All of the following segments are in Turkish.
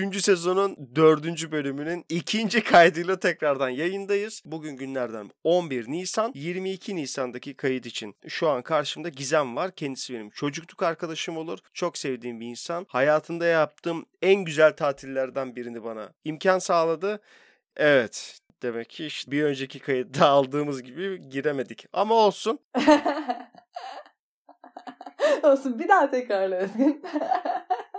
Üçüncü sezonun dördüncü bölümünün ikinci kaydıyla tekrardan yayındayız. Bugün günlerden 11 Nisan, 22 Nisan'daki kayıt için şu an karşımda Gizem var. Kendisi benim çocukluk arkadaşım olur. Çok sevdiğim bir insan. Hayatında yaptığım en güzel tatillerden birini bana imkan sağladı. Evet, demek ki işte bir önceki kayıtta aldığımız gibi giremedik. Ama olsun. olsun bir daha tekrarla Özgün.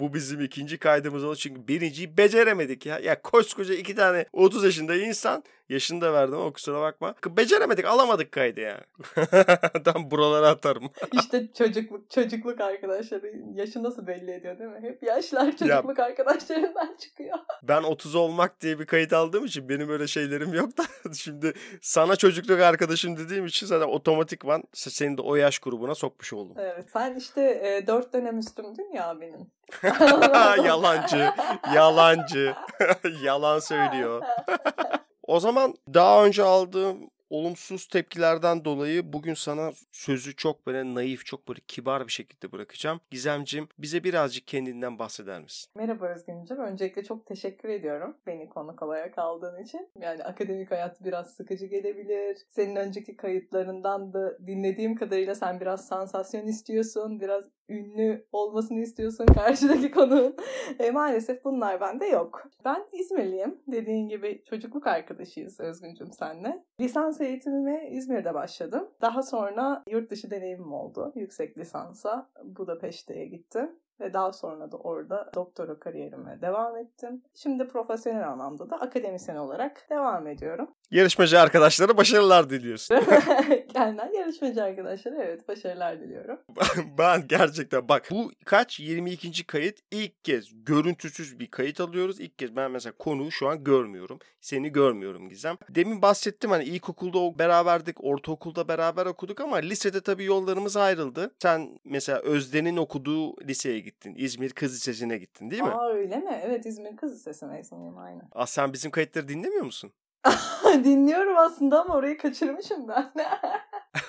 Bu bizim ikinci kaydımız oldu çünkü birinciyi beceremedik ya. Ya koskoca iki tane 30 yaşında insan yaşını da verdim ama kusura bakma. Beceremedik alamadık kaydı ya. Tam buralara atarım. işte çocukluk çocukluk arkadaşları yaşı nasıl belli ediyor değil mi? Hep yaşlar çocukluk ya, arkadaşlarından çıkıyor. Ben 30 olmak diye bir kayıt aldığım için benim öyle şeylerim yok da şimdi sana çocukluk arkadaşım dediğim için zaten otomatikman seni de o yaş grubuna sokmuş oldum. Evet sen işte e, 4 dönem üstümdün ya abinin. yalancı, yalancı, yalan söylüyor. O zaman daha önce aldığım olumsuz tepkilerden dolayı bugün sana sözü çok böyle naif, çok böyle kibar bir şekilde bırakacağım. Gizemcim bize birazcık kendinden bahseder misin? Merhaba Özgün'cüm. Öncelikle çok teşekkür ediyorum beni konuk olarak aldığın için. Yani akademik hayat biraz sıkıcı gelebilir. Senin önceki kayıtlarından da dinlediğim kadarıyla sen biraz sansasyon istiyorsun, biraz ünlü olmasını istiyorsun karşıdaki konuğun. E, maalesef bunlar bende yok. Ben İzmirliyim. Dediğin gibi çocukluk arkadaşıyız Özgüncüm senle. Lisans eğitimime İzmir'de başladım. Daha sonra yurt dışı deneyimim oldu. Yüksek lisansa Budapeşte'ye gittim ve daha sonra da orada doktora kariyerime devam ettim. Şimdi profesyonel anlamda da akademisyen olarak devam ediyorum. Yarışmacı arkadaşlara başarılar diliyorsun. Kendinden yarışmacı arkadaşlara evet başarılar diliyorum. ben gerçekten bak bu kaç 22. kayıt ilk kez görüntüsüz bir kayıt alıyoruz. İlk kez ben mesela konuyu şu an görmüyorum. Seni görmüyorum Gizem. Demin bahsettim hani ilkokulda beraberdik, ortaokulda beraber okuduk ama lisede tabii yollarımız ayrıldı. Sen mesela Özden'in okuduğu liseye gittin. İzmir Kız Lisesi'ne gittin değil mi? Aa öyle mi? Evet İzmir Kız Lisesi mezunuyum aynı. Aa sen bizim kayıtları dinlemiyor musun? Dinliyorum aslında ama orayı kaçırmışım ben.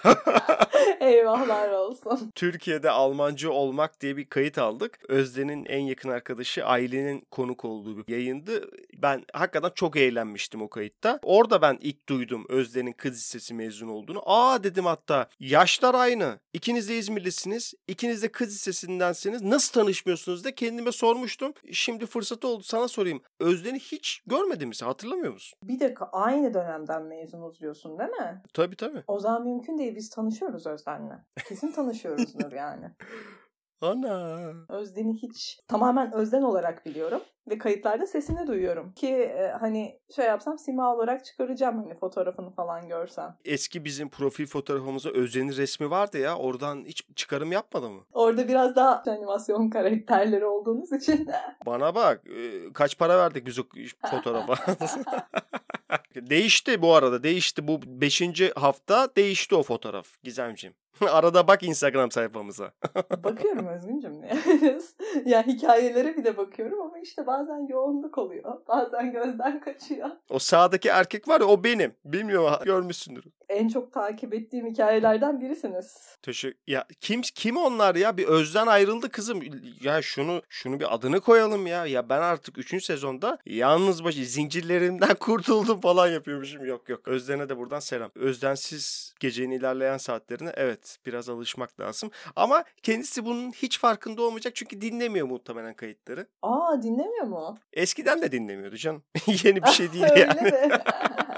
Eyvahlar olsun. Türkiye'de Almancı olmak diye bir kayıt aldık. Özden'in en yakın arkadaşı Aile'nin konuk olduğu bir yayındı. Ben hakikaten çok eğlenmiştim o kayıtta. Orada ben ilk duydum Özden'in kız lisesi mezun olduğunu. Aa dedim hatta yaşlar aynı. İkiniz de İzmirlisiniz. İkiniz de kız lisesindensiniz. Nasıl tanışmıyorsunuz da kendime sormuştum. Şimdi fırsat oldu sana sorayım. Özden'i hiç görmedin mi sen? Hatırlamıyor musun? Bir dakika aynı dönemden mezunuz diyorsun değil mi? Tabii tabii. O zaman mümkün değil. Biz tanışıyoruz Özden'le. Kesin tanışıyoruzdur yani. Ana. Özden'i hiç tamamen Özden olarak biliyorum ve kayıtlarda sesini duyuyorum ki e, hani şey yapsam sima olarak çıkaracağım hani fotoğrafını falan görsem. Eski bizim profil fotoğrafımızda Özden'in resmi vardı ya oradan hiç çıkarım yapmadı mı? Orada biraz daha animasyon karakterleri olduğunuz için. Bana bak e, kaç para verdik biz o fotoğrafa. değişti bu arada değişti bu 5. hafta değişti o fotoğraf Gizemciğim. Arada bak Instagram sayfamıza. bakıyorum Özgüncüm. ya hikayelere bir de bakıyorum ama işte bazen yoğunluk oluyor. Bazen gözden kaçıyor. O sağdaki erkek var ya o benim. Bilmiyorum görmüşsündür. En çok takip ettiğim hikayelerden birisiniz. Teşekkür. Ya kim kim onlar ya? Bir Özden ayrıldı kızım. Ya şunu şunu bir adını koyalım ya. Ya ben artık 3. sezonda yalnız başı zincirlerimden kurtuldum falan yapıyormuşum. Yok yok. Özden'e de buradan selam. Özdensiz gecenin ilerleyen saatlerine evet biraz alışmak lazım. Ama kendisi bunun hiç farkında olmayacak çünkü dinlemiyor muhtemelen kayıtları. Aa dinlemiyor mu? Eskiden de dinlemiyordu canım. Yeni bir şey değil yani.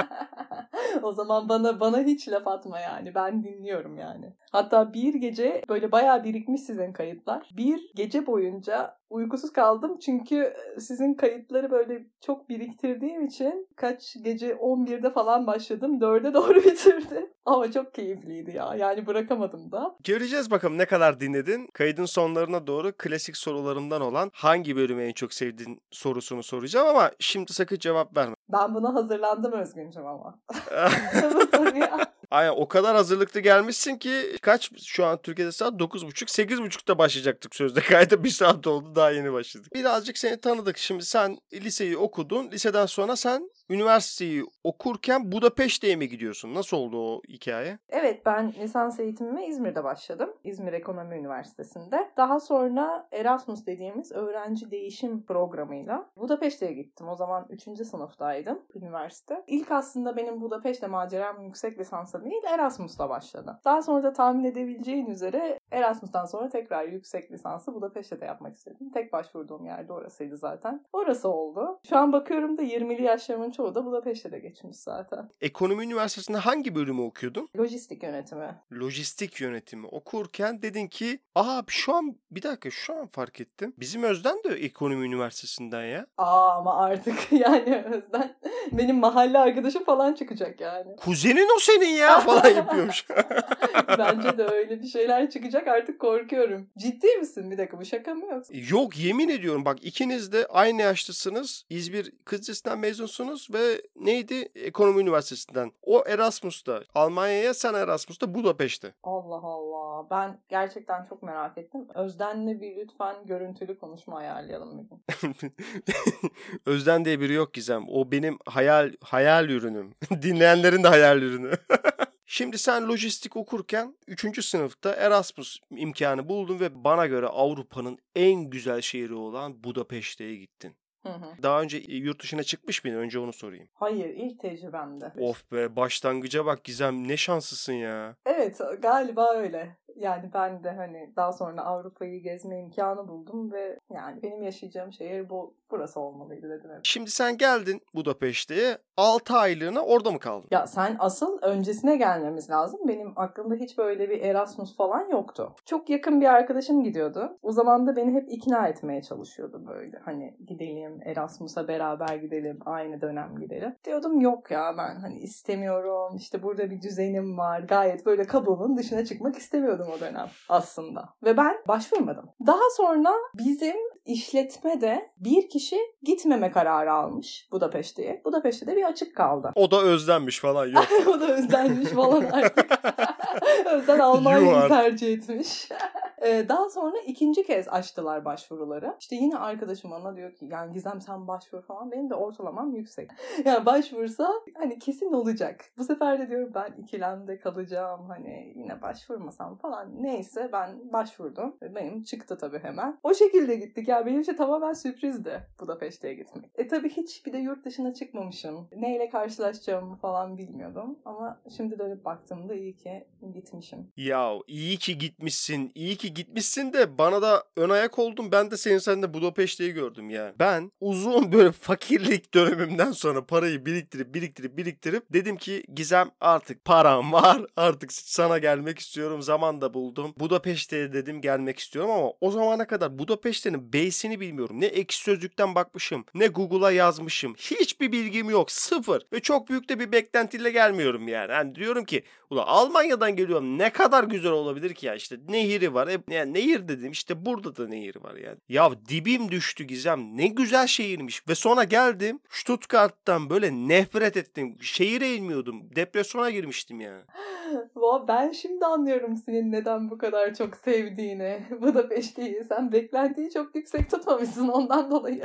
o zaman bana bana hiç laf atma yani. Ben dinliyorum yani. Hatta bir gece böyle bayağı birikmiş sizin kayıtlar. Bir gece boyunca uykusuz kaldım çünkü sizin kayıtları böyle çok biriktirdiğim için kaç gece 11'de falan başladım. 4'e doğru bitirdim. Ama çok keyifliydi ya. Yani bırakamadım da. Göreceğiz bakalım ne kadar dinledin. Kaydın sonlarına doğru klasik sorularımdan olan hangi bölümü en çok sevdiğin sorusunu soracağım ama şimdi sakın cevap verme. Ben buna hazırlandım Özgüncüm ama. Aynen o kadar hazırlıklı gelmişsin ki kaç şu an Türkiye'de saat 9.30 8.30'da başlayacaktık sözde kayda bir saat oldu daha yeni başladık. Birazcık seni tanıdık. Şimdi sen liseyi okudun. Liseden sonra sen üniversiteyi okurken Budapeşte'ye mi gidiyorsun? Nasıl oldu o hikaye? Evet ben lisans eğitimime İzmir'de başladım. İzmir Ekonomi Üniversitesi'nde. Daha sonra Erasmus dediğimiz öğrenci değişim programıyla Budapeşte'ye gittim. O zaman 3. sınıftaydım üniversite. İlk aslında benim Budapeşte maceram yüksek lisansa değil Erasmus'la başladı. Daha sonra da tahmin edebileceğin üzere Erasmus'tan sonra tekrar yüksek lisansı Budapeşte'de yapmak istedim. Tek başvurduğum yerde orasıydı zaten. Orası oldu. Şu an bakıyorum da 20'li yaşlarımın çoğu da Budapeşte'de geçmiş zaten. Ekonomi Üniversitesi'nde hangi bölümü okuyordun? Lojistik yönetimi. Lojistik yönetimi okurken dedin ki aa şu an bir dakika şu an fark ettim. Bizim Özden de Ekonomi Üniversitesi'nden ya. Aa ama artık yani Özden benim mahalle arkadaşım falan çıkacak yani. Kuzenin o senin ya falan yapıyormuş. Bence de öyle bir şeyler çıkacak artık korkuyorum. Ciddi misin? Bir dakika bu şaka mı yoksa? Yok yemin ediyorum bak ikiniz de aynı yaşlısınız. İzmir Kız Lisesi'nden mezunsunuz ve neydi? Ekonomi Üniversitesi'nden. O Erasmus'ta. Almanya'ya sen Erasmus'ta Budapeşte. Allah Allah. Ben gerçekten çok merak ettim. Özden'le bir lütfen görüntülü konuşma ayarlayalım bir gün. Özden diye biri yok Gizem. O benim hayal hayal ürünüm. Dinleyenlerin de hayal ürünü. Şimdi sen lojistik okurken 3. sınıfta Erasmus imkanı buldun ve bana göre Avrupa'nın en güzel şehri olan Budapeşte'ye gittin. Hı hı. Daha önce yurt dışına çıkmış mıydın? Önce onu sorayım. Hayır ilk tecrübemde. Of be başlangıca bak Gizem ne şanslısın ya. Evet galiba öyle. Yani ben de hani daha sonra Avrupa'yı gezme imkanı buldum ve yani benim yaşayacağım şehir bu burası olmalıydı dedim. hep. Şimdi sen geldin Budapeşte'ye 6 aylığına orada mı kaldın? Ya sen asıl öncesine gelmemiz lazım. Benim aklımda hiç böyle bir Erasmus falan yoktu. Çok yakın bir arkadaşım gidiyordu. O zaman da beni hep ikna etmeye çalışıyordu böyle. Hani gidelim Erasmus'a beraber gidelim. Aynı dönem gidelim. Diyordum yok ya ben hani istemiyorum. İşte burada bir düzenim var. Gayet böyle kabuğumun dışına çıkmak istemiyordum o dönem aslında. Ve ben başvurmadım. Daha sonra bizim işletmede bir kişi gitmeme kararı almış Budapeşte'ye. Budapeşte de bir açık kaldı. O da özlenmiş falan yok. o da özlenmiş falan artık. Özden Almanya'yı tercih etmiş. Ee, Daha sonra ikinci kez açtılar başvuruları. İşte yine arkadaşım bana diyor ki yani Gizem sen başvur falan. Benim de ortalamam yüksek. Yani başvursa hani kesin olacak. Bu sefer de diyorum ben ikilemde kalacağım. Hani yine başvurmasam falan. Neyse ben başvurdum. Benim çıktı tabii hemen. O şekilde gittik. Ya benim için tamamen sürprizdi Budapeşte'ye gitmek. E tabii hiç bir de yurt dışına çıkmamışım. Neyle karşılaşacağımı falan bilmiyordum. Ama şimdi dönüp baktığımda iyi ki gitmişim. Ya iyi ki gitmişsin, iyi ki gitmişsin de bana da ön ayak oldun. Ben de senin sende Budapeşte'yi gördüm ya. Ben uzun böyle fakirlik dönemimden sonra parayı biriktirip biriktirip biriktirip dedim ki Gizem artık param var. Artık sana gelmek istiyorum. Zaman da buldum. Budapeşte'ye dedim gelmek istiyorum ama o zamana kadar Budapeşte'nin B'sini bilmiyorum. Ne ekşi sözlükten bakmışım, ne Google'a yazmışım. Hiçbir bilgim yok. Sıfır. Ve çok büyük de bir beklentiyle gelmiyorum yani. Hani diyorum ki Ulan Almanya'dan geliyorum ne kadar güzel olabilir ki ya işte nehiri var. Hep, yani nehir dedim işte burada da nehir var yani. Ya dibim düştü Gizem ne güzel şehirmiş. Ve sonra geldim Stuttgart'tan böyle nefret ettim. Şehire inmiyordum. Depresyona girmiştim ya. Ben şimdi anlıyorum senin neden bu kadar çok sevdiğini. Budapeşte'yi. Sen beklentiyi çok yüksek tutmamışsın ondan dolayı.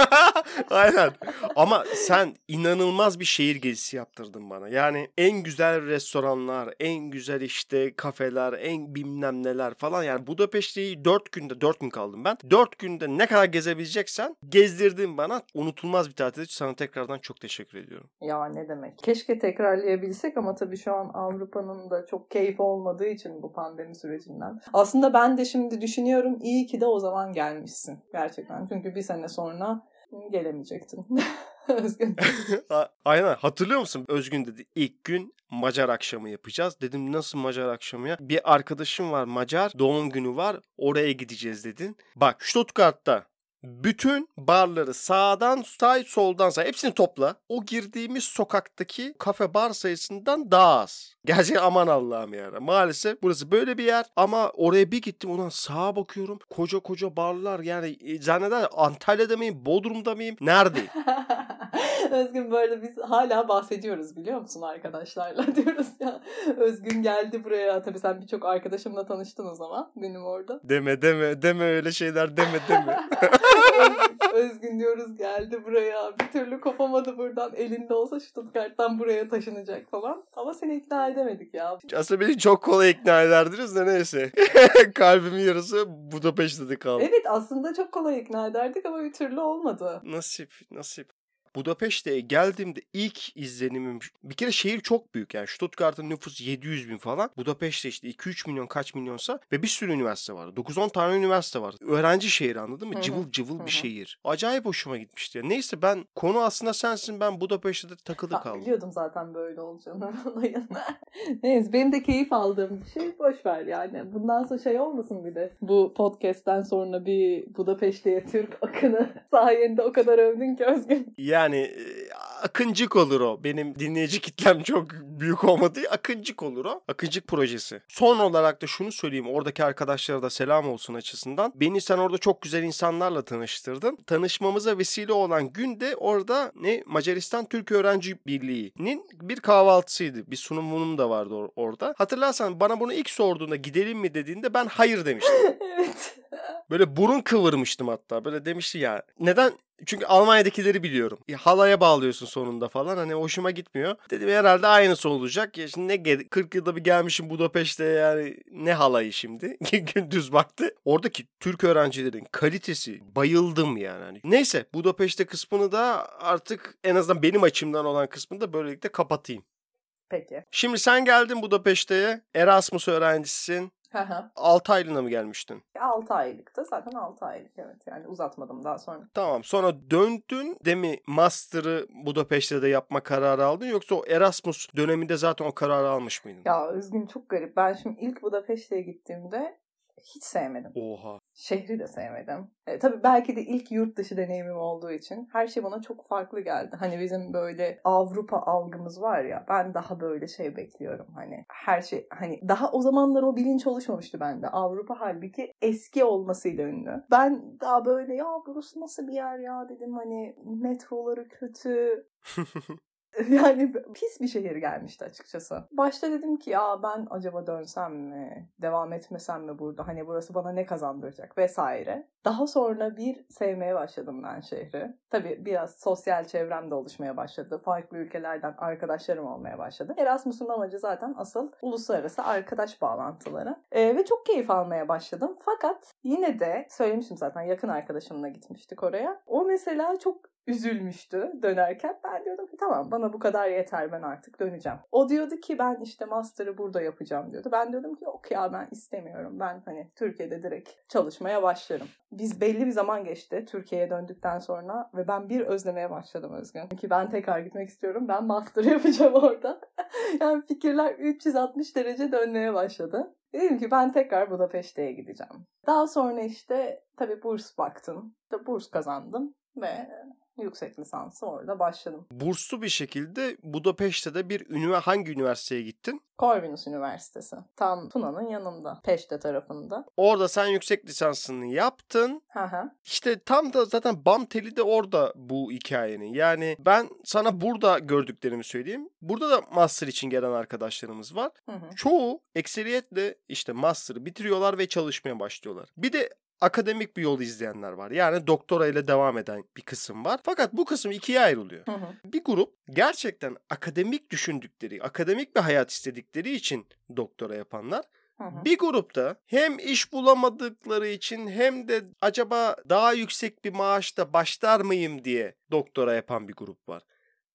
Aynen. Ama sen inanılmaz bir şehir gezisi yaptırdın bana. Yani en güzel restoranlar, en güzel işte kafeler, en bilmem neler falan. Yani Budapeşte'yi 4 günde, 4 gün kaldım ben. 4 günde ne kadar gezebileceksen gezdirdin bana. Unutulmaz bir tatil. Sana tekrardan çok teşekkür ediyorum. Ya ne demek. Keşke tekrarlayabilsek ama tabii şu an Avrupa'nın da çok keyif olmadığı için bu pandemi sürecinden. Aslında ben de şimdi düşünüyorum iyi ki de o zaman gelmişsin. Gerçekten. Çünkü bir sene sonra gelemeyecektin. Özgün. Aynen hatırlıyor musun? Özgün dedi ilk gün Macar akşamı yapacağız. Dedim nasıl Macar akşamı ya? Bir arkadaşım var Macar doğum günü var oraya gideceğiz dedin. Bak Stuttgart'ta bütün barları sağdan say soldan say hepsini topla. O girdiğimiz sokaktaki kafe bar sayısından daha az. Gerçekten aman Allah'ım ya. Maalesef burası böyle bir yer ama oraya bir gittim ulan sağa bakıyorum. Koca koca barlar yani e, zanneder Antalya'da mıyım Bodrum'da mıyım neredeyim? Özgün böyle biz hala bahsediyoruz biliyor musun arkadaşlarla diyoruz ya. Özgün geldi buraya. Tabii sen birçok arkadaşımla tanıştın o zaman benim orada. Deme deme deme öyle şeyler deme deme. Özgün diyoruz geldi buraya. Bir türlü kopamadı buradan. Elinde olsa Stuttgart'tan buraya taşınacak falan. Ama seni ikna edemedik ya. Aslında beni çok kolay ikna ederdiniz de neyse. Kalbimin yarısı Budapeşte'de kaldı. Evet aslında çok kolay ikna ederdik ama bir türlü olmadı. Nasip nasip. Budapeşte'ye geldiğimde ilk izlenimim bir kere şehir çok büyük yani Stuttgart'ın nüfusu 700 bin falan. Budapeşte işte 2-3 milyon kaç milyonsa ve bir sürü üniversite var. 9-10 tane üniversite var. Öğrenci şehri anladın mı? Cıvıl cıvıl bir şehir. Acayip hoşuma gitmişti. ya. Neyse ben konu aslında sensin ben Budapeşte'de takılı kaldım. biliyordum zaten böyle olacağını. Neyse benim de keyif aldığım bir şey boş ver yani. Bundan sonra şey olmasın bir de. Bu podcast'ten sonra bir Budapeşte'ye Türk akını sayende o kadar övdün ki Özgün. Yani e, akıncık olur o. Benim dinleyici kitlem çok büyük olmadığı akıncık olur o. Akıncık projesi. Son olarak da şunu söyleyeyim. Oradaki arkadaşlara da selam olsun açısından. Beni sen orada çok güzel insanlarla tanıştırdın. Tanışmamıza vesile olan gün de orada ne Macaristan Türk Öğrenci Birliği'nin bir kahvaltısıydı. Bir sunumum da vardı or- orada. Hatırlarsan bana bunu ilk sorduğunda gidelim mi dediğinde ben hayır demiştim. evet. Böyle burun kıvırmıştım hatta. Böyle demişti ya. Neden? Çünkü Almanya'dakileri biliyorum. Ya, halaya bağlıyorsun sonunda falan. Hani hoşuma gitmiyor. Dedim herhalde aynısı olacak. Ya şimdi ne ge- 40 yılda bir gelmişim Budapeşte yani ne halayı şimdi. Gündüz baktı. Oradaki Türk öğrencilerin kalitesi bayıldım yani. Hani neyse Budapeşte kısmını da artık en azından benim açımdan olan kısmını da böylelikle kapatayım. Peki. Şimdi sen geldin Budapeşte'ye. Erasmus öğrencisin. Hı hı. 6 aylığına mı gelmiştin? 6 aylıktı. Zaten 6 aylık evet. Yani uzatmadım daha sonra. Tamam sonra döndün de mi master'ı Budapeşte de yapma kararı aldın yoksa o Erasmus döneminde zaten o kararı almış mıydın? Ya Özgün çok garip. Ben şimdi ilk Budapeşte'ye gittiğimde hiç sevmedim. Oha. Şehri de sevmedim. E, tabii belki de ilk yurt dışı deneyimim olduğu için her şey bana çok farklı geldi. Hani bizim böyle Avrupa algımız var ya ben daha böyle şey bekliyorum hani her şey hani daha o zamanlar o bilinç oluşmamıştı bende. Avrupa halbuki eski olmasıyla ünlü. Ben daha böyle ya burası nasıl bir yer ya dedim hani metroları kötü, yani pis bir şehir gelmişti açıkçası. Başta dedim ki ya ben acaba dönsem mi? Devam etmesem mi burada? Hani burası bana ne kazandıracak vesaire. Daha sonra bir sevmeye başladım ben şehri. Tabii biraz sosyal çevrem de oluşmaya başladı. Farklı ülkelerden arkadaşlarım olmaya başladı. Erasmus'un amacı zaten asıl uluslararası arkadaş bağlantıları. Ee, ve çok keyif almaya başladım. Fakat yine de söylemiştim zaten yakın arkadaşımla gitmiştik oraya. O mesela çok üzülmüştü dönerken. Ben diyordum ki tamam bana bu kadar yeter ben artık döneceğim. O diyordu ki ben işte master'ı burada yapacağım diyordu. Ben diyordum ki yok ya ben istemiyorum. Ben hani Türkiye'de direkt çalışmaya başlarım. Biz belli bir zaman geçti Türkiye'ye döndükten sonra ve ben bir özlemeye başladım Özgün. Ki ben tekrar gitmek istiyorum. Ben master yapacağım orada. yani fikirler 360 derece dönmeye başladı. Dedim ki ben tekrar Budapeşte'ye gideceğim. Daha sonra işte tabii burs baktım. İşte burs kazandım ve yüksek lisansı orada başladım. Burslu bir şekilde Budapeşte'de bir ünivers hangi üniversiteye gittin? Corvinus Üniversitesi. Tam Tuna'nın yanında. Peşte tarafında. Orada sen yüksek lisansını yaptın. Hı hı. İşte tam da zaten bam teli de orada bu hikayenin. Yani ben sana burada gördüklerimi söyleyeyim. Burada da master için gelen arkadaşlarımız var. Hı hı. Çoğu ekseriyetle işte master'ı bitiriyorlar ve çalışmaya başlıyorlar. Bir de akademik bir yol izleyenler var. Yani doktora ile devam eden bir kısım var. Fakat bu kısım ikiye ayrılıyor. Hı hı. Bir grup gerçekten akademik düşündükleri, akademik bir hayat istedikleri için doktora yapanlar. Hı hı. Bir grupta hem iş bulamadıkları için hem de acaba daha yüksek bir maaşta başlar mıyım diye doktora yapan bir grup var.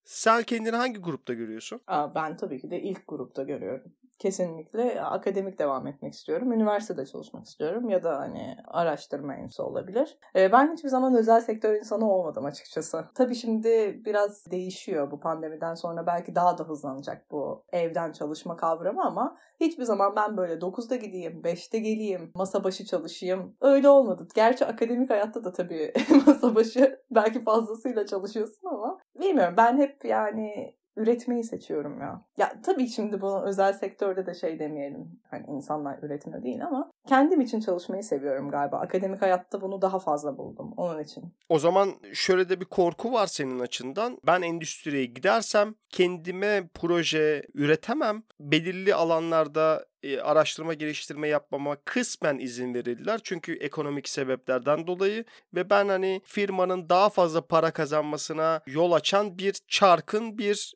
Sen kendini hangi grupta görüyorsun? Aa, ben tabii ki de ilk grupta görüyorum. Kesinlikle akademik devam etmek istiyorum. Üniversitede çalışmak istiyorum ya da hani araştırma enstitüsü olabilir. Ee, ben hiçbir zaman özel sektör insanı olmadım açıkçası. Tabii şimdi biraz değişiyor bu pandemiden sonra belki daha da hızlanacak bu evden çalışma kavramı ama hiçbir zaman ben böyle 9'da gideyim, 5'te geleyim, masa başı çalışayım. Öyle olmadı. Gerçi akademik hayatta da tabii masa başı belki fazlasıyla çalışıyorsun ama bilmiyorum ben hep yani üretmeyi seçiyorum ya. Ya tabii şimdi bu özel sektörde de şey demeyelim. Hani insanlar üretmiyor değil ama kendim için çalışmayı seviyorum galiba. Akademik hayatta bunu daha fazla buldum onun için. O zaman şöyle de bir korku var senin açından. Ben endüstriye gidersem kendime proje üretemem. Belirli alanlarda e, araştırma geliştirme yapmama kısmen izin verirler. Çünkü ekonomik sebeplerden dolayı ve ben hani firmanın daha fazla para kazanmasına yol açan bir çarkın bir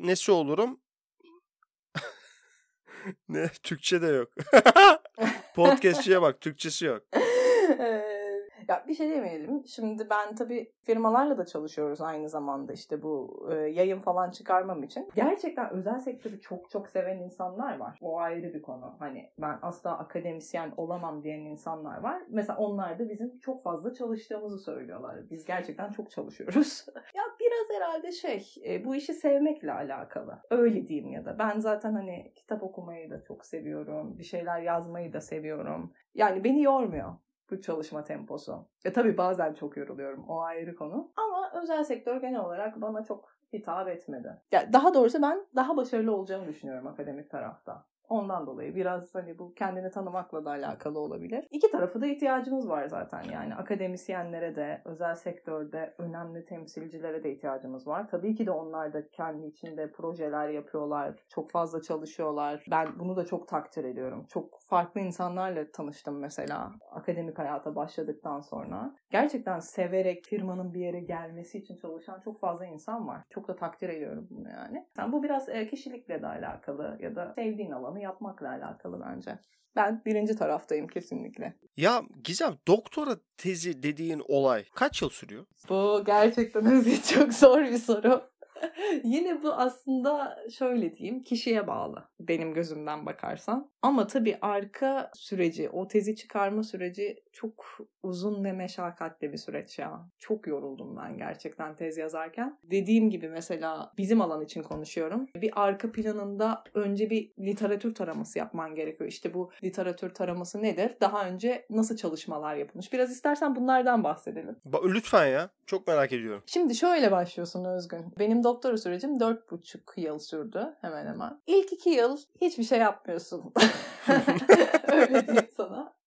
nesi olurum? ne? Türkçe de yok. Podcastçiye bak Türkçesi yok. Ya bir şey demeyelim. Şimdi ben tabii firmalarla da çalışıyoruz aynı zamanda işte bu e, yayın falan çıkarmam için. Gerçekten özel sektörü çok çok seven insanlar var. O ayrı bir konu. Hani ben asla akademisyen olamam diyen insanlar var. Mesela onlar da bizim çok fazla çalıştığımızı söylüyorlar. Biz gerçekten çok çalışıyoruz. ya biraz herhalde şey e, bu işi sevmekle alakalı. Öyle diyeyim ya da. Ben zaten hani kitap okumayı da çok seviyorum. Bir şeyler yazmayı da seviyorum. Yani beni yormuyor bu çalışma temposu. E tabii bazen çok yoruluyorum. O ayrı konu. Ama özel sektör genel olarak bana çok hitap etmedi. Yani daha doğrusu ben daha başarılı olacağımı düşünüyorum akademik tarafta. Ondan dolayı biraz hani bu kendini tanımakla da alakalı olabilir. İki tarafı da ihtiyacımız var zaten yani akademisyenlere de özel sektörde önemli temsilcilere de ihtiyacımız var. Tabii ki de onlar da kendi içinde projeler yapıyorlar, çok fazla çalışıyorlar. Ben bunu da çok takdir ediyorum. Çok farklı insanlarla tanıştım mesela akademik hayata başladıktan sonra. Gerçekten severek firmanın bir yere gelmesi için çalışan çok fazla insan var. Çok da takdir ediyorum bunu yani. yani bu biraz kişilikle de alakalı ya da sevdiğin alanı yapmakla alakalı bence. Ben birinci taraftayım kesinlikle. Ya Gizem doktora tezi dediğin olay kaç yıl sürüyor? Bu gerçekten Özge çok zor bir soru. Yine bu aslında şöyle diyeyim kişiye bağlı benim gözümden bakarsan. Ama tabii arka süreci, o tezi çıkarma süreci çok uzun ve meşakkatli bir süreç ya. Çok yoruldum ben gerçekten tez yazarken. Dediğim gibi mesela bizim alan için konuşuyorum. Bir arka planında önce bir literatür taraması yapman gerekiyor. İşte bu literatür taraması nedir? Daha önce nasıl çalışmalar yapılmış? Biraz istersen bunlardan bahsedelim. Ba- lütfen ya. Çok merak ediyorum. Şimdi şöyle başlıyorsun Özgün. Benim doktora sürecim 4,5 yıl sürdü hemen hemen. İlk 2 yıl hiçbir şey yapmıyorsun. Öyle diyeyim sana.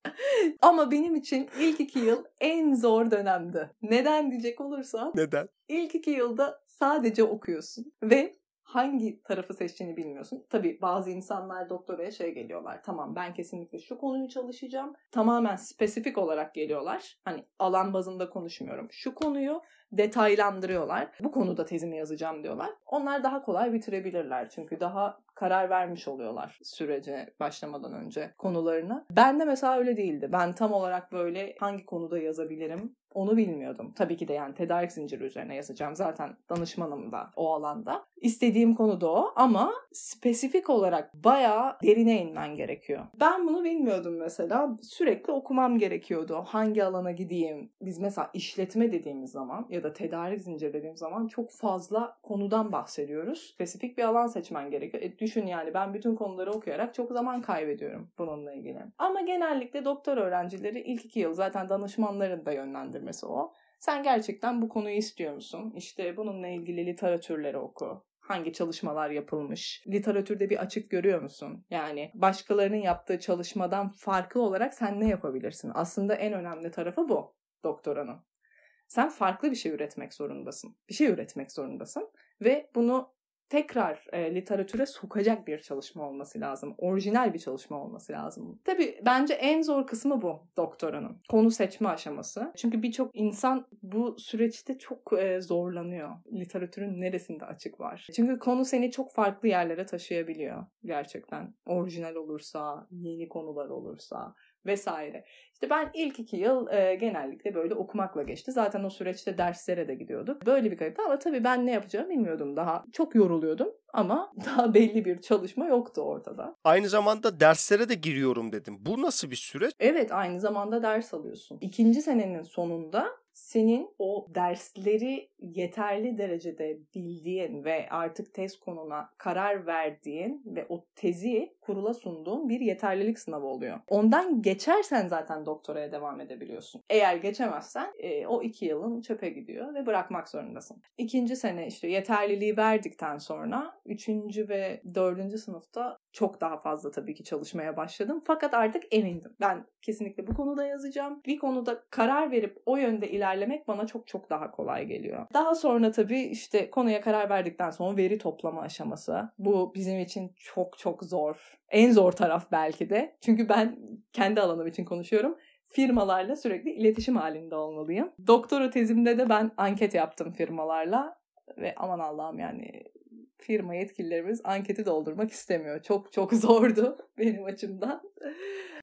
Ama benim için ilk iki yıl en zor dönemdi. Neden diyecek olursan. Neden? İlk iki yılda sadece okuyorsun ve hangi tarafı seçtiğini bilmiyorsun. Tabii bazı insanlar doktoraya şey geliyorlar. Tamam ben kesinlikle şu konuyu çalışacağım. Tamamen spesifik olarak geliyorlar. Hani alan bazında konuşmuyorum. Şu konuyu detaylandırıyorlar. Bu konuda tezimi yazacağım diyorlar. Onlar daha kolay bitirebilirler çünkü daha karar vermiş oluyorlar sürece başlamadan önce konularını. Ben de mesela öyle değildi. Ben tam olarak böyle hangi konuda yazabilirim onu bilmiyordum. Tabii ki de yani tedarik zinciri üzerine yazacağım. Zaten danışmanım da o alanda. İstediğim konu da o ama spesifik olarak bayağı derine inmen gerekiyor. Ben bunu bilmiyordum mesela. Sürekli okumam gerekiyordu. Hangi alana gideyim? Biz mesela işletme dediğimiz zaman ya da tedarik zinciri dediğimiz zaman çok fazla konudan bahsediyoruz. Spesifik bir alan seçmen gerekiyor. E düşün yani ben bütün konuları okuyarak çok zaman kaybediyorum bununla ilgili. Ama genellikle doktor öğrencileri ilk iki yıl zaten danışmanların da yönlendirmesi o. Sen gerçekten bu konuyu istiyor musun? İşte bununla ilgili literatürleri oku hangi çalışmalar yapılmış? Literatürde bir açık görüyor musun? Yani başkalarının yaptığı çalışmadan farklı olarak sen ne yapabilirsin? Aslında en önemli tarafı bu doktoranın. Sen farklı bir şey üretmek zorundasın. Bir şey üretmek zorundasın ve bunu tekrar e, literatüre sokacak bir çalışma olması lazım. Orijinal bir çalışma olması lazım. Tabii bence en zor kısmı bu doktoranın. Konu seçme aşaması. Çünkü birçok insan bu süreçte çok e, zorlanıyor. Literatürün neresinde açık var. Çünkü konu seni çok farklı yerlere taşıyabiliyor gerçekten. Orijinal olursa, yeni konular olursa vesaire. İşte ben ilk iki yıl e, genellikle böyle okumakla geçti. Zaten o süreçte derslere de gidiyorduk. Böyle bir kayıp ama tabii ben ne yapacağımı bilmiyordum daha. Çok yoruluyordum ama daha belli bir çalışma yoktu ortada. Aynı zamanda derslere de giriyorum dedim. Bu nasıl bir süreç? Evet aynı zamanda ders alıyorsun. İkinci senenin sonunda senin o dersleri yeterli derecede bildiğin ve artık tez konuna karar verdiğin ve o tezi kurula sunduğun bir yeterlilik sınavı oluyor. Ondan geçersen zaten doktoraya devam edebiliyorsun. Eğer geçemezsen e, o iki yılın çöpe gidiyor ve bırakmak zorundasın. İkinci sene işte yeterliliği verdikten sonra üçüncü ve dördüncü sınıfta çok daha fazla tabii ki çalışmaya başladım. Fakat artık emindim. Ben kesinlikle bu konuda yazacağım. Bir konuda karar verip o yönde ilerlemek bana çok çok daha kolay geliyor. Daha sonra tabii işte konuya karar verdikten sonra veri toplama aşaması. Bu bizim için çok çok zor. En zor taraf belki de. Çünkü ben kendi alanım için konuşuyorum firmalarla sürekli iletişim halinde olmalıyım. Doktora tezimde de ben anket yaptım firmalarla ve aman Allah'ım yani firma yetkililerimiz anketi doldurmak istemiyor. Çok çok zordu benim açımdan.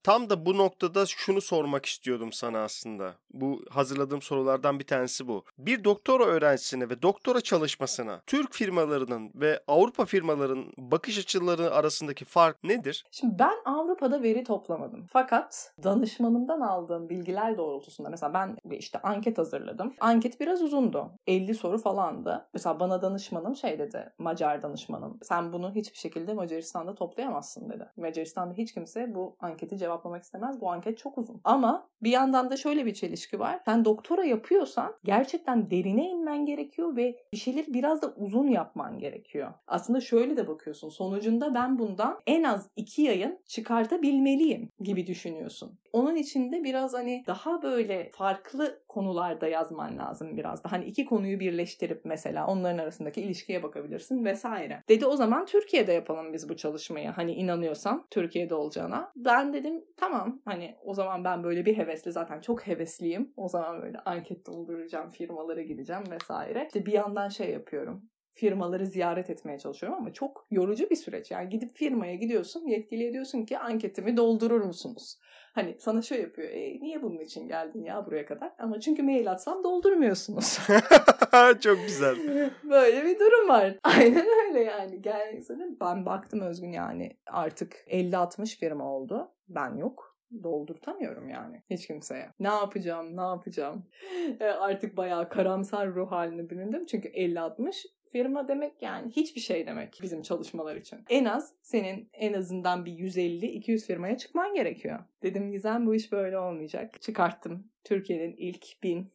Tam da bu noktada şunu sormak istiyordum sana aslında. Bu hazırladığım sorulardan bir tanesi bu. Bir doktora öğrencisine ve doktora çalışmasına Türk firmalarının ve Avrupa firmalarının bakış açıları arasındaki fark nedir? Şimdi ben Avrupa'da veri toplamadım. Fakat danışmanımdan aldığım bilgiler doğrultusunda mesela ben işte anket hazırladım. Anket biraz uzundu. 50 soru falandı. Mesela bana danışmanım şey dedi. Macar danışmanım. Sen bunu hiçbir şekilde Macaristan'da toplayamazsın dedi. Macaristan'da hiç kimse bu anketi cevaplamak istemez. Bu anket çok uzun. Ama bir yandan da şöyle bir çelişki var. Sen doktora yapıyorsan gerçekten derine inmen gerekiyor ve bir şeyleri biraz da uzun yapman gerekiyor. Aslında şöyle de bakıyorsun. Sonucunda ben bundan en az iki yayın çıkartabilmeliyim gibi düşünüyorsun. Onun için de biraz hani daha böyle farklı konularda yazman lazım biraz da. Hani iki konuyu birleştirip mesela onların arasındaki ilişkiye bakabilirsin vesaire. Dedi o zaman Türkiye'de yapalım biz bu çalışmayı. Hani inanıyorsan Türkiye'de olacağına. Ben dedim tamam hani o zaman ben böyle bir hevesli zaten çok hevesliyim. O zaman böyle anket dolduracağım, firmalara gideceğim vesaire. İşte bir yandan şey yapıyorum firmaları ziyaret etmeye çalışıyorum ama çok yorucu bir süreç. Yani gidip firmaya gidiyorsun, yetkiliye diyorsun ki anketimi doldurur musunuz? Hani sana şöyle yapıyor. E, niye bunun için geldin ya buraya kadar? Ama çünkü mail atsam doldurmuyorsunuz. Çok güzel. Böyle bir durum var. Aynen öyle yani. Gel, ben baktım Özgün yani artık 50-60 firma oldu. Ben yok doldurtamıyorum yani hiç kimseye. Ne yapacağım, ne yapacağım? E, artık bayağı karamsar ruh haline büründüm. Çünkü 50-60 firma demek yani hiçbir şey demek bizim çalışmalar için. En az senin en azından bir 150-200 firmaya çıkman gerekiyor. Dedim Gizem bu iş böyle olmayacak. Çıkarttım Türkiye'nin ilk bin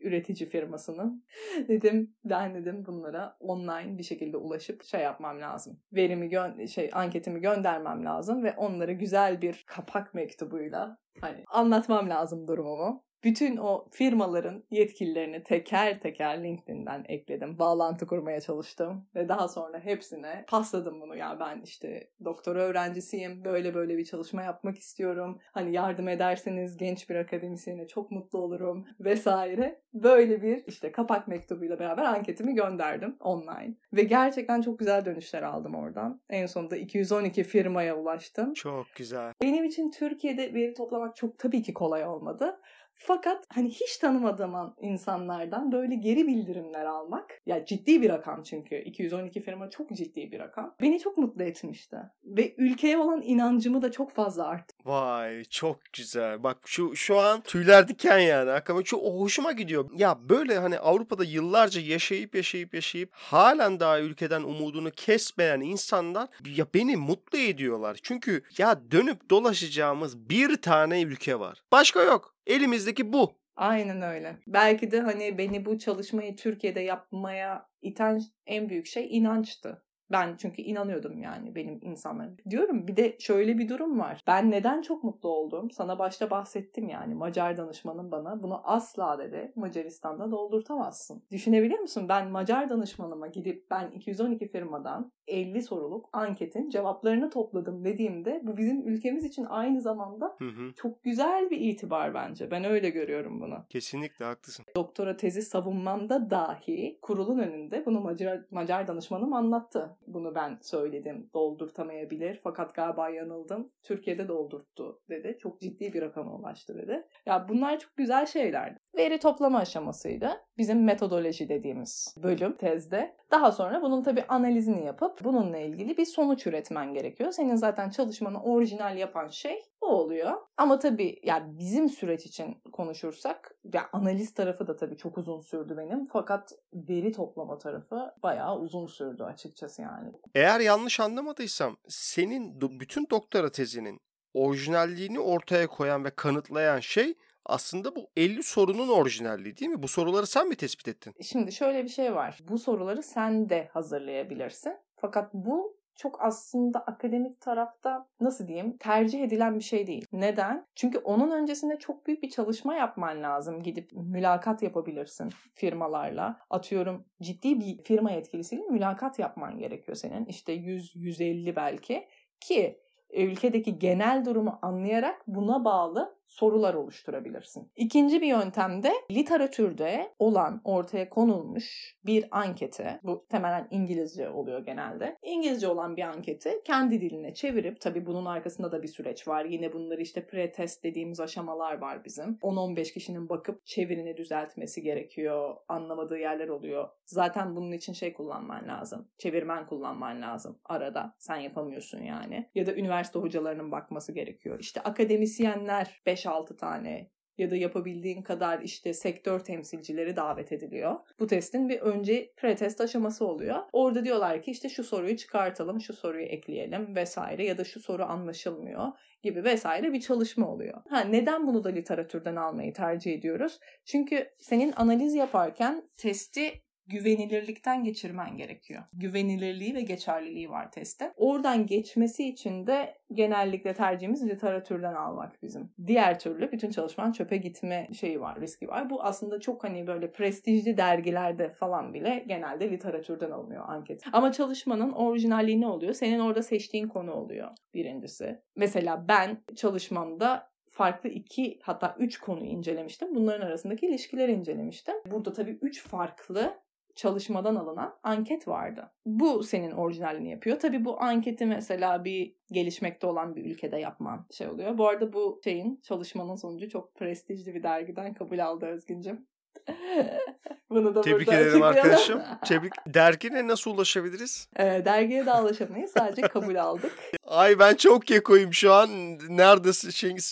üretici firmasını. dedim ben dedim bunlara online bir şekilde ulaşıp şey yapmam lazım. Verimi gö- şey anketimi göndermem lazım ve onlara güzel bir kapak mektubuyla hani anlatmam lazım durumumu bütün o firmaların yetkililerini teker teker LinkedIn'den ekledim. Bağlantı kurmaya çalıştım ve daha sonra hepsine pasladım bunu. Ya ben işte doktora öğrencisiyim. Böyle böyle bir çalışma yapmak istiyorum. Hani yardım ederseniz genç bir akademisyene çok mutlu olurum vesaire. Böyle bir işte kapak mektubuyla beraber anketimi gönderdim online. Ve gerçekten çok güzel dönüşler aldım oradan. En sonunda 212 firmaya ulaştım. Çok güzel. Benim için Türkiye'de veri toplamak çok tabii ki kolay olmadı. Fakat hani hiç tanımadığım insanlardan böyle geri bildirimler almak ya ciddi bir rakam çünkü 212 firma çok ciddi bir rakam. Beni çok mutlu etmişti. Ve ülkeye olan inancımı da çok fazla arttı. Vay çok güzel. Bak şu şu an tüyler diken yani. Hakikaten çok hoşuma gidiyor. Ya böyle hani Avrupa'da yıllarca yaşayıp yaşayıp yaşayıp halen daha ülkeden umudunu kesmeyen insanlar ya beni mutlu ediyorlar. Çünkü ya dönüp dolaşacağımız bir tane ülke var. Başka yok. Elimizdeki bu. Aynen öyle. Belki de hani beni bu çalışmayı Türkiye'de yapmaya iten en büyük şey inançtı. Ben çünkü inanıyordum yani benim insanlarım. Diyorum bir de şöyle bir durum var. Ben neden çok mutlu oldum? Sana başta bahsettim yani. Macar danışmanım bana bunu asla dedi. Macaristan'da doldurtamazsın. Düşünebiliyor musun? Ben Macar danışmanıma gidip ben 212 firmadan 50 soruluk anketin cevaplarını topladım dediğimde bu bizim ülkemiz için aynı zamanda hı hı. çok güzel bir itibar bence. Ben öyle görüyorum bunu. Kesinlikle haklısın. Doktora tezi savunmamda dahi kurulun önünde bunu Macar, Macar danışmanım anlattı. Bunu ben söyledim. Doldurtamayabilir fakat galiba yanıldım. Türkiye'de doldurttu dedi. Çok ciddi bir rakama ulaştı dedi. Ya bunlar çok güzel şeyler. Veri toplama aşamasıydı. Bizim metodoloji dediğimiz bölüm tezde. Daha sonra bunun tabii analizini yapıp bununla ilgili bir sonuç üretmen gerekiyor. Senin zaten çalışmanı orijinal yapan şey o oluyor. Ama tabii yani bizim süreç için konuşursak ya analiz tarafı da tabii çok uzun sürdü benim. Fakat veri toplama tarafı bayağı uzun sürdü açıkçası yani. Eğer yanlış anlamadıysam senin bütün doktora tezinin orijinalliğini ortaya koyan ve kanıtlayan şey aslında bu 50 sorunun orijinalliği değil mi? Bu soruları sen mi tespit ettin? Şimdi şöyle bir şey var. Bu soruları sen de hazırlayabilirsin. Fakat bu çok aslında akademik tarafta nasıl diyeyim tercih edilen bir şey değil. Neden? Çünkü onun öncesinde çok büyük bir çalışma yapman lazım. Gidip mülakat yapabilirsin firmalarla. Atıyorum ciddi bir firma yetkilisiyle mülakat yapman gerekiyor senin. İşte 100-150 belki ki ülkedeki genel durumu anlayarak buna bağlı sorular oluşturabilirsin. İkinci bir yöntem de literatürde olan ortaya konulmuş bir anketi, bu temelen İngilizce oluyor genelde. İngilizce olan bir anketi kendi diline çevirip, tabii bunun arkasında da bir süreç var. Yine bunları işte pre-test dediğimiz aşamalar var bizim. 10-15 kişinin bakıp çevirini düzeltmesi gerekiyor. Anlamadığı yerler oluyor. Zaten bunun için şey kullanman lazım. Çevirmen kullanman lazım arada. Sen yapamıyorsun yani. Ya da üniversite hocalarının bakması gerekiyor. İşte akademisyenler 5-6 tane ya da yapabildiğin kadar işte sektör temsilcileri davet ediliyor. Bu testin bir önce pretest aşaması oluyor. Orada diyorlar ki işte şu soruyu çıkartalım, şu soruyu ekleyelim vesaire ya da şu soru anlaşılmıyor gibi vesaire bir çalışma oluyor. Ha neden bunu da literatürden almayı tercih ediyoruz? Çünkü senin analiz yaparken testi güvenilirlikten geçirmen gerekiyor. Güvenilirliği ve geçerliliği var testte. Oradan geçmesi için de genellikle tercihimiz literatürden almak bizim. Diğer türlü bütün çalışman çöpe gitme şeyi var, riski var. Bu aslında çok hani böyle prestijli dergilerde falan bile genelde literatürden alınıyor anket. Ama çalışmanın orijinalliği ne oluyor? Senin orada seçtiğin konu oluyor birincisi. Mesela ben çalışmamda farklı iki hatta üç konuyu incelemiştim. Bunların arasındaki ilişkileri incelemiştim. Burada tabii üç farklı çalışmadan alınan anket vardı. Bu senin orijinalini yapıyor. Tabii bu anketi mesela bir gelişmekte olan bir ülkede yapman şey oluyor. Bu arada bu şeyin çalışmanın sonucu çok prestijli bir dergiden kabul aldı Özgüncüm. Bunu da Tebrik ederim arkadaşım. Tebrik. Dergine nasıl ulaşabiliriz? Ee, dergiye de ulaşamayız. Sadece kabul aldık. Ay ben çok kekoyum şu an. Neredesin? Çünkü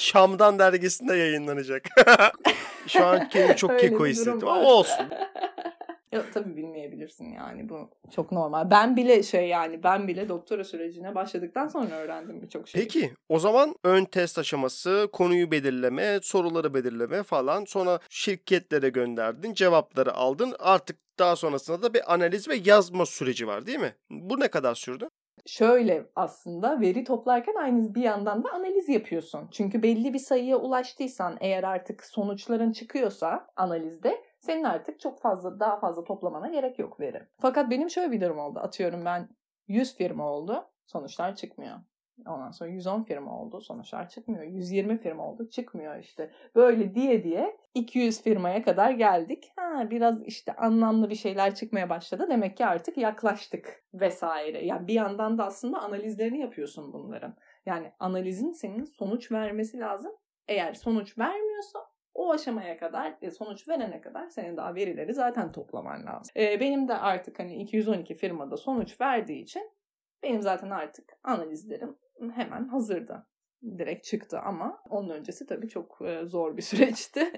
Şam'dan dergisinde yayınlanacak. şu an kendimi çok keko hissettim ama olsun. Ya tabii bilmeyebilirsin yani bu çok normal. Ben bile şey yani ben bile doktora sürecine başladıktan sonra öğrendim birçok şey. Peki o zaman ön test aşaması, konuyu belirleme, soruları belirleme falan sonra şirketlere gönderdin, cevapları aldın. Artık daha sonrasında da bir analiz ve yazma süreci var değil mi? Bu ne kadar sürdü? Şöyle aslında veri toplarken aynı bir yandan da analiz yapıyorsun. Çünkü belli bir sayıya ulaştıysan eğer artık sonuçların çıkıyorsa analizde senin artık çok fazla daha fazla toplamana gerek yok veri. Fakat benim şöyle bir durum oldu. Atıyorum ben 100 firma oldu. Sonuçlar çıkmıyor. Ondan sonra 110 firma oldu. Sonuçlar çıkmıyor. 120 firma oldu. Çıkmıyor işte. Böyle diye diye 200 firmaya kadar geldik. Ha biraz işte anlamlı bir şeyler çıkmaya başladı. Demek ki artık yaklaştık vesaire. Yani bir yandan da aslında analizlerini yapıyorsun bunların. Yani analizin senin sonuç vermesi lazım. Eğer sonuç vermiyorsa o aşamaya kadar e, sonuç verene kadar senin daha verileri zaten toplaman lazım. Ee, benim de artık hani 212 firmada sonuç verdiği için benim zaten artık analizlerim hemen hazırdı. Direkt çıktı ama onun öncesi tabii çok e, zor bir süreçti.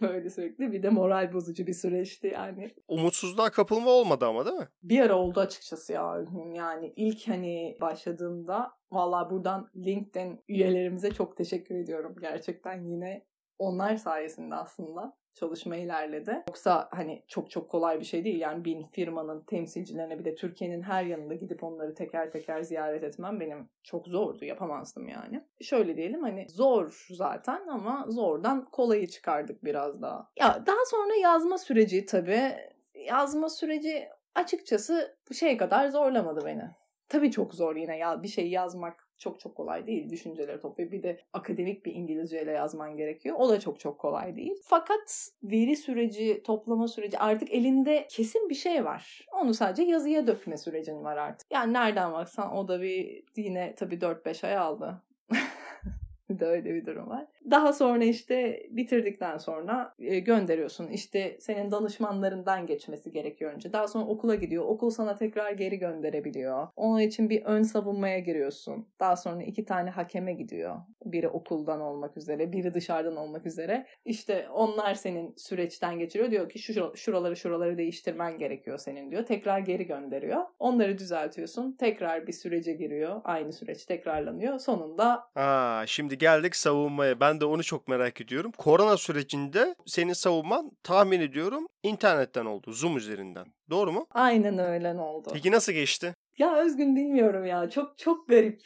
Böyle sürekli bir de moral bozucu bir süreçti yani. Umutsuzluğa kapılma olmadı ama değil mi? Bir ara oldu açıkçası ya. Yani ilk hani başladığımda valla buradan LinkedIn üyelerimize çok teşekkür ediyorum. Gerçekten yine onlar sayesinde aslında çalışma ilerledi. Yoksa hani çok çok kolay bir şey değil. Yani bin firmanın temsilcilerine bir de Türkiye'nin her yanında gidip onları teker teker ziyaret etmem benim çok zordu. Yapamazdım yani. Şöyle diyelim hani zor zaten ama zordan kolayı çıkardık biraz daha. Ya daha sonra yazma süreci tabii. Yazma süreci açıkçası şey kadar zorlamadı beni. Tabii çok zor yine ya bir şey yazmak çok çok kolay değil düşünceleri toplayıp bir de akademik bir İngilizceyle yazman gerekiyor. O da çok çok kolay değil. Fakat veri süreci, toplama süreci artık elinde kesin bir şey var. Onu sadece yazıya dökme sürecin var artık. Yani nereden baksan o da bir yine tabii 4-5 ay aldı. de öyle bir durum var. Daha sonra işte bitirdikten sonra e, gönderiyorsun. İşte senin danışmanlarından geçmesi gerekiyor önce. Daha sonra okula gidiyor. Okul sana tekrar geri gönderebiliyor. Onun için bir ön savunmaya giriyorsun. Daha sonra iki tane hakeme gidiyor. Biri okuldan olmak üzere, biri dışarıdan olmak üzere. İşte onlar senin süreçten geçiriyor. Diyor ki şu şuraları şuraları değiştirmen gerekiyor senin diyor. Tekrar geri gönderiyor. Onları düzeltiyorsun. Tekrar bir sürece giriyor. Aynı süreç tekrarlanıyor. Sonunda Aa, şimdi geldik savunmaya. Ben de onu çok merak ediyorum. Korona sürecinde senin savunman tahmin ediyorum internetten oldu. Zoom üzerinden. Doğru mu? aynen öyle oldu. Peki nasıl geçti? Ya Özgün bilmiyorum ya. Çok çok garip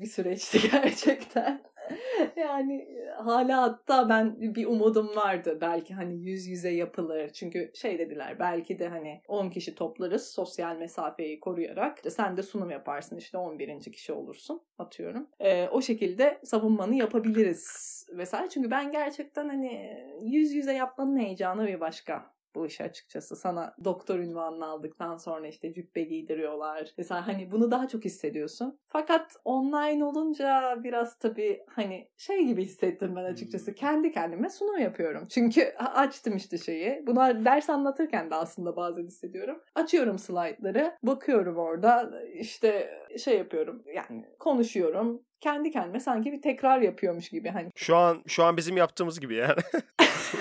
bir süreçti gerçekten. yani hala hatta ben bir umudum vardı. Belki hani yüz yüze yapılır. Çünkü şey dediler belki de hani 10 kişi toplarız sosyal mesafeyi koruyarak. İşte sen de sunum yaparsın işte 11. kişi olursun atıyorum. E, o şekilde savunmanı yapabiliriz vesaire. Çünkü ben gerçekten hani yüz yüze yapmanın heyecanı bir başka bu işi açıkçası. Sana doktor ünvanını aldıktan sonra işte cübbe giydiriyorlar. Mesela hani bunu daha çok hissediyorsun. Fakat online olunca biraz tabii hani şey gibi hissettim ben açıkçası. Kendi kendime sunum yapıyorum. Çünkü açtım işte şeyi. Buna ders anlatırken de aslında bazen hissediyorum. Açıyorum slaytları. Bakıyorum orada işte şey yapıyorum. Yani konuşuyorum kendi kendime sanki bir tekrar yapıyormuş gibi hani. Şu an şu an bizim yaptığımız gibi yani.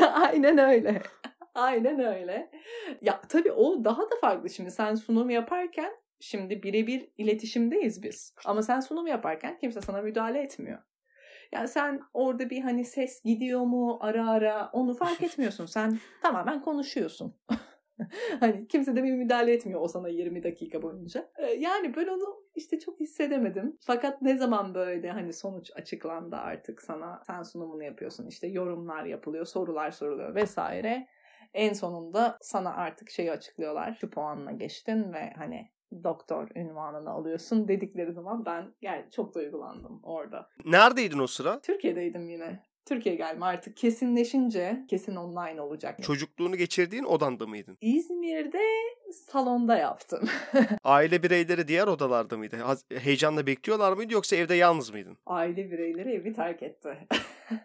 Aynen öyle. Aynen öyle. Ya tabii o daha da farklı. Şimdi sen sunum yaparken şimdi birebir iletişimdeyiz biz. Ama sen sunum yaparken kimse sana müdahale etmiyor. Yani sen orada bir hani ses gidiyor mu ara ara onu fark etmiyorsun. Sen tamamen konuşuyorsun. hani kimse de bir müdahale etmiyor o sana 20 dakika boyunca. Yani ben onu işte çok hissedemedim. Fakat ne zaman böyle hani sonuç açıklandı artık sana sen sunumunu yapıyorsun işte yorumlar yapılıyor sorular soruluyor vesaire en sonunda sana artık şeyi açıklıyorlar. Şu puanla geçtin ve hani doktor ünvanını alıyorsun dedikleri zaman ben yani çok duygulandım orada. Neredeydin o sıra? Türkiye'deydim yine. Türkiye gelme artık kesinleşince kesin online olacak. Çocukluğunu geçirdiğin odanda mıydın? İzmir'de salonda yaptım. Aile bireyleri diğer odalarda mıydı? Heyecanla bekliyorlar mıydı yoksa evde yalnız mıydın? Aile bireyleri evi terk etti.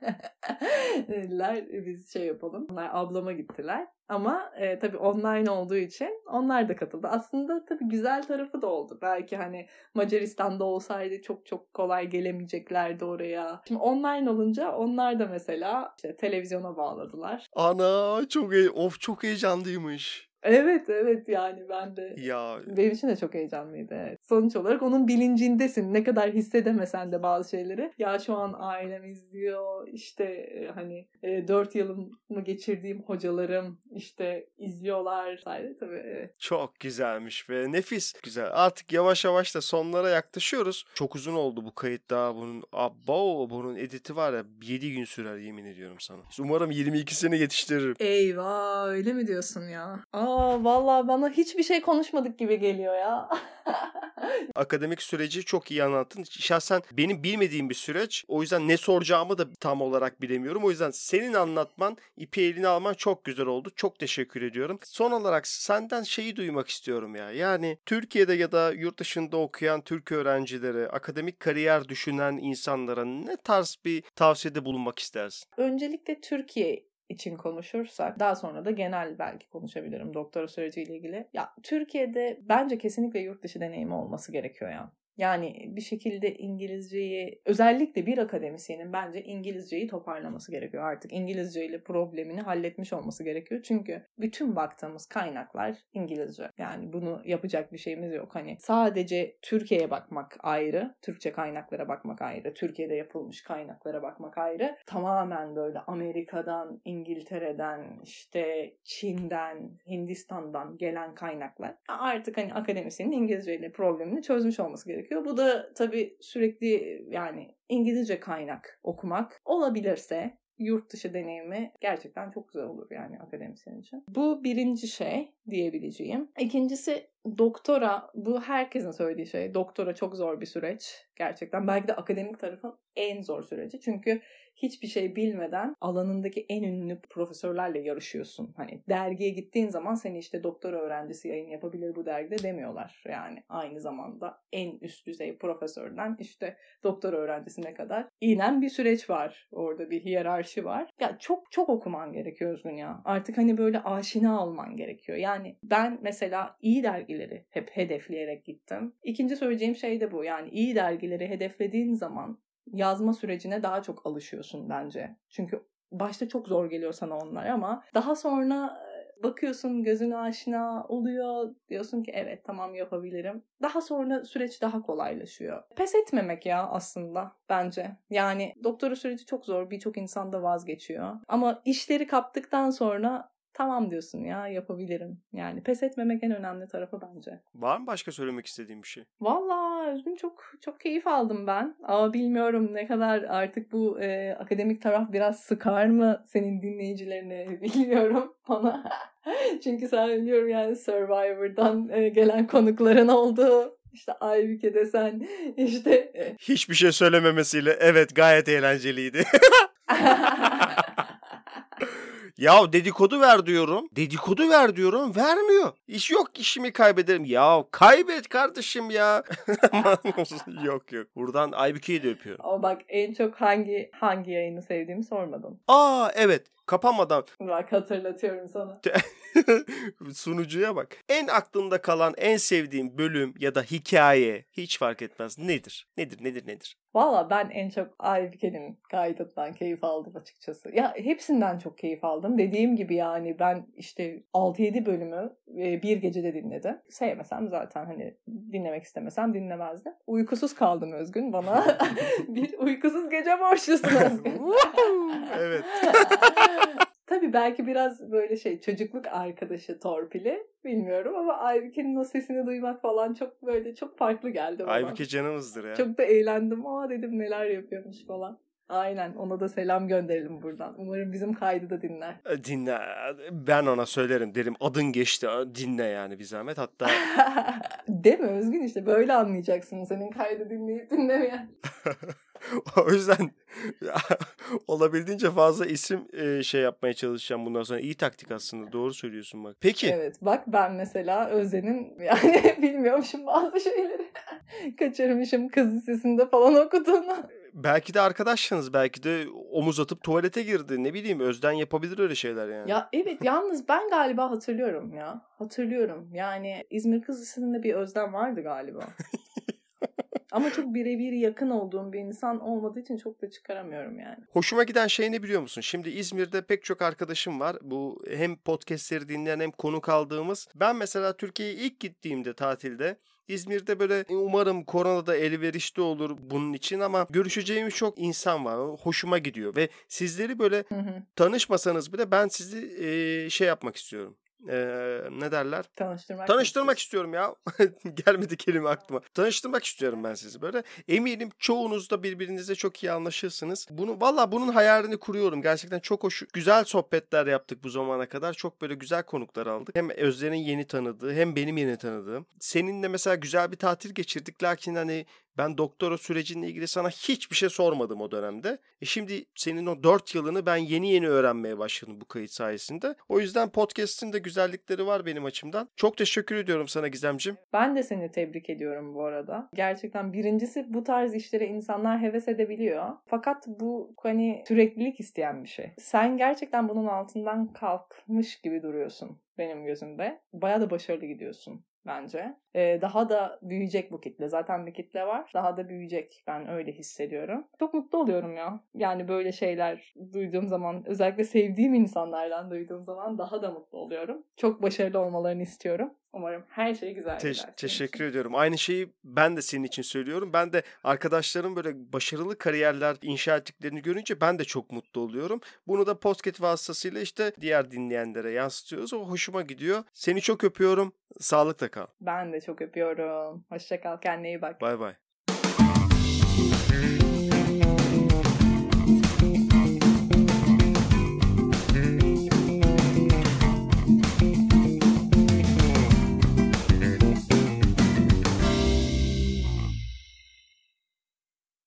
Dediler biz şey yapalım. Onlar ablama gittiler. Ama e, tabii online olduğu için onlar da katıldı. Aslında tabii güzel tarafı da oldu. Belki hani Macaristan'da olsaydı çok çok kolay gelemeyeceklerdi oraya. Şimdi online olunca onlar da mesela işte televizyona bağladılar. Ana çok he- of çok heyecanlıymış. Evet evet yani ben de Ya benim için de çok heyecanlıydı. Evet. Sonuç olarak onun bilincindesin. Ne kadar hissedemesen de bazı şeyleri. Ya şu an ailem izliyor. İşte e, hani e, 4 yılımı geçirdiğim hocalarım işte izliyorlar. Sadece tabii evet. çok güzelmiş ve nefis güzel. Artık yavaş yavaş da sonlara yaklaşıyoruz. Çok uzun oldu bu kayıt daha bunun. Abba bunun editi var ya 7 gün sürer yemin ediyorum sana. Umarım 22 sene yetiştiririm. Eyvah öyle mi diyorsun ya? Aa vallahi bana hiçbir şey konuşmadık gibi geliyor ya. Akademik süreci çok iyi anlattın. Şahsen benim bilmediğim bir süreç. O yüzden ne soracağımı da tam olarak bilemiyorum. O yüzden senin anlatman, ipi eline alman çok güzel oldu. Çok teşekkür ediyorum. Son olarak senden şeyi duymak istiyorum ya. Yani Türkiye'de ya da yurt dışında okuyan Türk öğrencilere, akademik kariyer düşünen insanlara ne tarz bir tavsiyede bulunmak istersin? Öncelikle Türkiye için konuşursak daha sonra da genel belki konuşabilirim doktora süreciyle ilgili. Ya Türkiye'de bence kesinlikle yurt dışı deneyimi olması gerekiyor ya. Yani bir şekilde İngilizceyi özellikle bir akademisyenin bence İngilizceyi toparlaması gerekiyor artık. İngilizce ile problemini halletmiş olması gerekiyor. Çünkü bütün baktığımız kaynaklar İngilizce. Yani bunu yapacak bir şeyimiz yok. Hani sadece Türkiye'ye bakmak ayrı, Türkçe kaynaklara bakmak ayrı, Türkiye'de yapılmış kaynaklara bakmak ayrı. Tamamen böyle Amerika'dan, İngiltere'den, işte Çin'den, Hindistan'dan gelen kaynaklar. Artık hani akademisyenin İngilizce ile problemini çözmüş olması gerekiyor gerekiyor. Bu da tabii sürekli yani İngilizce kaynak okumak olabilirse yurt dışı deneyimi gerçekten çok güzel olur yani akademisyen için. Bu birinci şey diyebileceğim. İkincisi doktora bu herkesin söylediği şey. Doktora çok zor bir süreç gerçekten. Belki de akademik tarafın en zor süreci. Çünkü hiçbir şey bilmeden alanındaki en ünlü profesörlerle yarışıyorsun. Hani dergiye gittiğin zaman seni işte doktora öğrencisi yayın yapabilir bu dergide demiyorlar. Yani aynı zamanda en üst düzey profesörden işte doktora öğrencisine kadar inen bir süreç var. Orada bir hiyerarşi var. Ya çok çok okuman gerekiyor Özgün ya. Artık hani böyle aşina olman gerekiyor. Yani ben mesela iyi dergileri hep hedefleyerek gittim. İkinci söyleyeceğim şey de bu. Yani iyi dergileri hedeflediğin zaman yazma sürecine daha çok alışıyorsun bence. Çünkü başta çok zor geliyor sana onlar ama daha sonra e, bakıyorsun gözüne aşina oluyor. Diyorsun ki evet tamam yapabilirim. Daha sonra süreç daha kolaylaşıyor. Pes etmemek ya aslında bence. Yani doktora süreci çok zor. Birçok insan da vazgeçiyor. Ama işleri kaptıktan sonra tamam diyorsun ya yapabilirim. Yani pes etmemek en önemli tarafı bence. Var mı başka söylemek istediğim bir şey? Valla Özgün çok çok keyif aldım ben. Ama bilmiyorum ne kadar artık bu e, akademik taraf biraz sıkar mı senin dinleyicilerini bilmiyorum ona. Çünkü sen biliyorum yani Survivor'dan e, gelen konukların oldu. İşte Aybüke desen işte. E, Hiçbir şey söylememesiyle evet gayet eğlenceliydi. Ya dedikodu ver diyorum. Dedikodu ver diyorum. Vermiyor. İş yok işimi kaybederim. Ya kaybet kardeşim ya. yok yok. Buradan Aybüke'yi de öpüyorum. Ama bak en çok hangi hangi yayını sevdiğimi sormadın. Aa evet kapanmadan. Bak hatırlatıyorum sana. Sunucuya bak. En aklında kalan en sevdiğim bölüm ya da hikaye hiç fark etmez. Nedir? Nedir nedir nedir? Valla ben en çok Aybüke'nin kaydından keyif aldım açıkçası. Ya hepsinden çok keyif aldım. Dediğim gibi yani ben işte 6-7 bölümü e, bir gecede dinledim. Sevmesem zaten hani dinlemek istemesem dinlemezdim. Uykusuz kaldım Özgün. Bana bir uykusuz gece borçlusun Özgün. evet. Tabii belki biraz böyle şey çocukluk arkadaşı torpili bilmiyorum ama Aybüke'nin o sesini duymak falan çok böyle çok farklı geldi bana. Aybüke canımızdır ya. Çok da eğlendim. Aa dedim neler yapıyormuş falan. Aynen ona da selam gönderelim buradan. Umarım bizim kaydı da dinler. E, dinle. Ben ona söylerim derim adın geçti dinle yani bir zahmet hatta. Değil mi Özgün işte böyle anlayacaksın senin kaydı dinleyip dinlemeyen. o yüzden olabildiğince fazla isim e, şey yapmaya çalışacağım bundan sonra. iyi taktik aslında. Doğru söylüyorsun bak. Peki. Evet bak ben mesela Özden'in yani bilmiyormuşum bazı şeyleri. Kaçırmışım kız lisesinde falan okuduğunu. Belki de arkadaşsınız. Belki de omuz atıp tuvalete girdi. Ne bileyim Özden yapabilir öyle şeyler yani. Ya evet yalnız ben galiba hatırlıyorum ya. Hatırlıyorum. Yani İzmir Kız Lisesi'nde bir Özden vardı galiba. Ama çok birebir yakın olduğum bir insan olmadığı için çok da çıkaramıyorum yani. Hoşuma giden şey ne biliyor musun? Şimdi İzmir'de pek çok arkadaşım var. Bu hem podcastleri dinleyen hem konuk aldığımız. Ben mesela Türkiye'ye ilk gittiğimde tatilde İzmir'de böyle umarım koronada elverişli olur bunun için ama görüşeceğim çok insan var. Hoşuma gidiyor ve sizleri böyle hı hı. tanışmasanız bile ben sizi e, şey yapmak istiyorum e, ne derler? Tanıştırmak. Tanıştırmak istiyorum ya. Gelmedi kelime aklıma. Tanıştırmak istiyorum ben sizi böyle. Eminim çoğunuz da birbirinizle çok iyi anlaşırsınız. Bunu valla bunun hayalini kuruyorum. Gerçekten çok hoş, güzel sohbetler yaptık bu zamana kadar. Çok böyle güzel konuklar aldık. Hem Özler'in yeni tanıdığı hem benim yeni tanıdığım. Seninle mesela güzel bir tatil geçirdik. Lakin hani ben doktora sürecinle ilgili sana hiçbir şey sormadım o dönemde. E şimdi senin o 4 yılını ben yeni yeni öğrenmeye başladım bu kayıt sayesinde. O yüzden podcast'in de güzellikleri var benim açımdan. Çok teşekkür ediyorum sana Gizemcim. Ben de seni tebrik ediyorum bu arada. Gerçekten birincisi bu tarz işlere insanlar heves edebiliyor. Fakat bu hani süreklilik isteyen bir şey. Sen gerçekten bunun altından kalkmış gibi duruyorsun benim gözümde. Baya da başarılı gidiyorsun bence. Ee, daha da büyüyecek bu kitle. Zaten bir kitle var. Daha da büyüyecek. Ben öyle hissediyorum. Çok mutlu oluyorum ya. Yani böyle şeyler duyduğum zaman özellikle sevdiğim insanlardan duyduğum zaman daha da mutlu oluyorum. Çok başarılı olmalarını istiyorum. Umarım her şey güzel Te- gider. Teşekkür için. ediyorum. Aynı şeyi ben de senin için söylüyorum. Ben de arkadaşlarım böyle başarılı kariyerler inşa ettiklerini görünce ben de çok mutlu oluyorum. Bunu da podcast vasıtasıyla işte diğer dinleyenlere yansıtıyoruz. O hoşuma gidiyor. Seni çok öpüyorum. Sağlıkla kal. Ben de çok öpüyorum. Hoşça kal. Kendine iyi bak. Bay bay.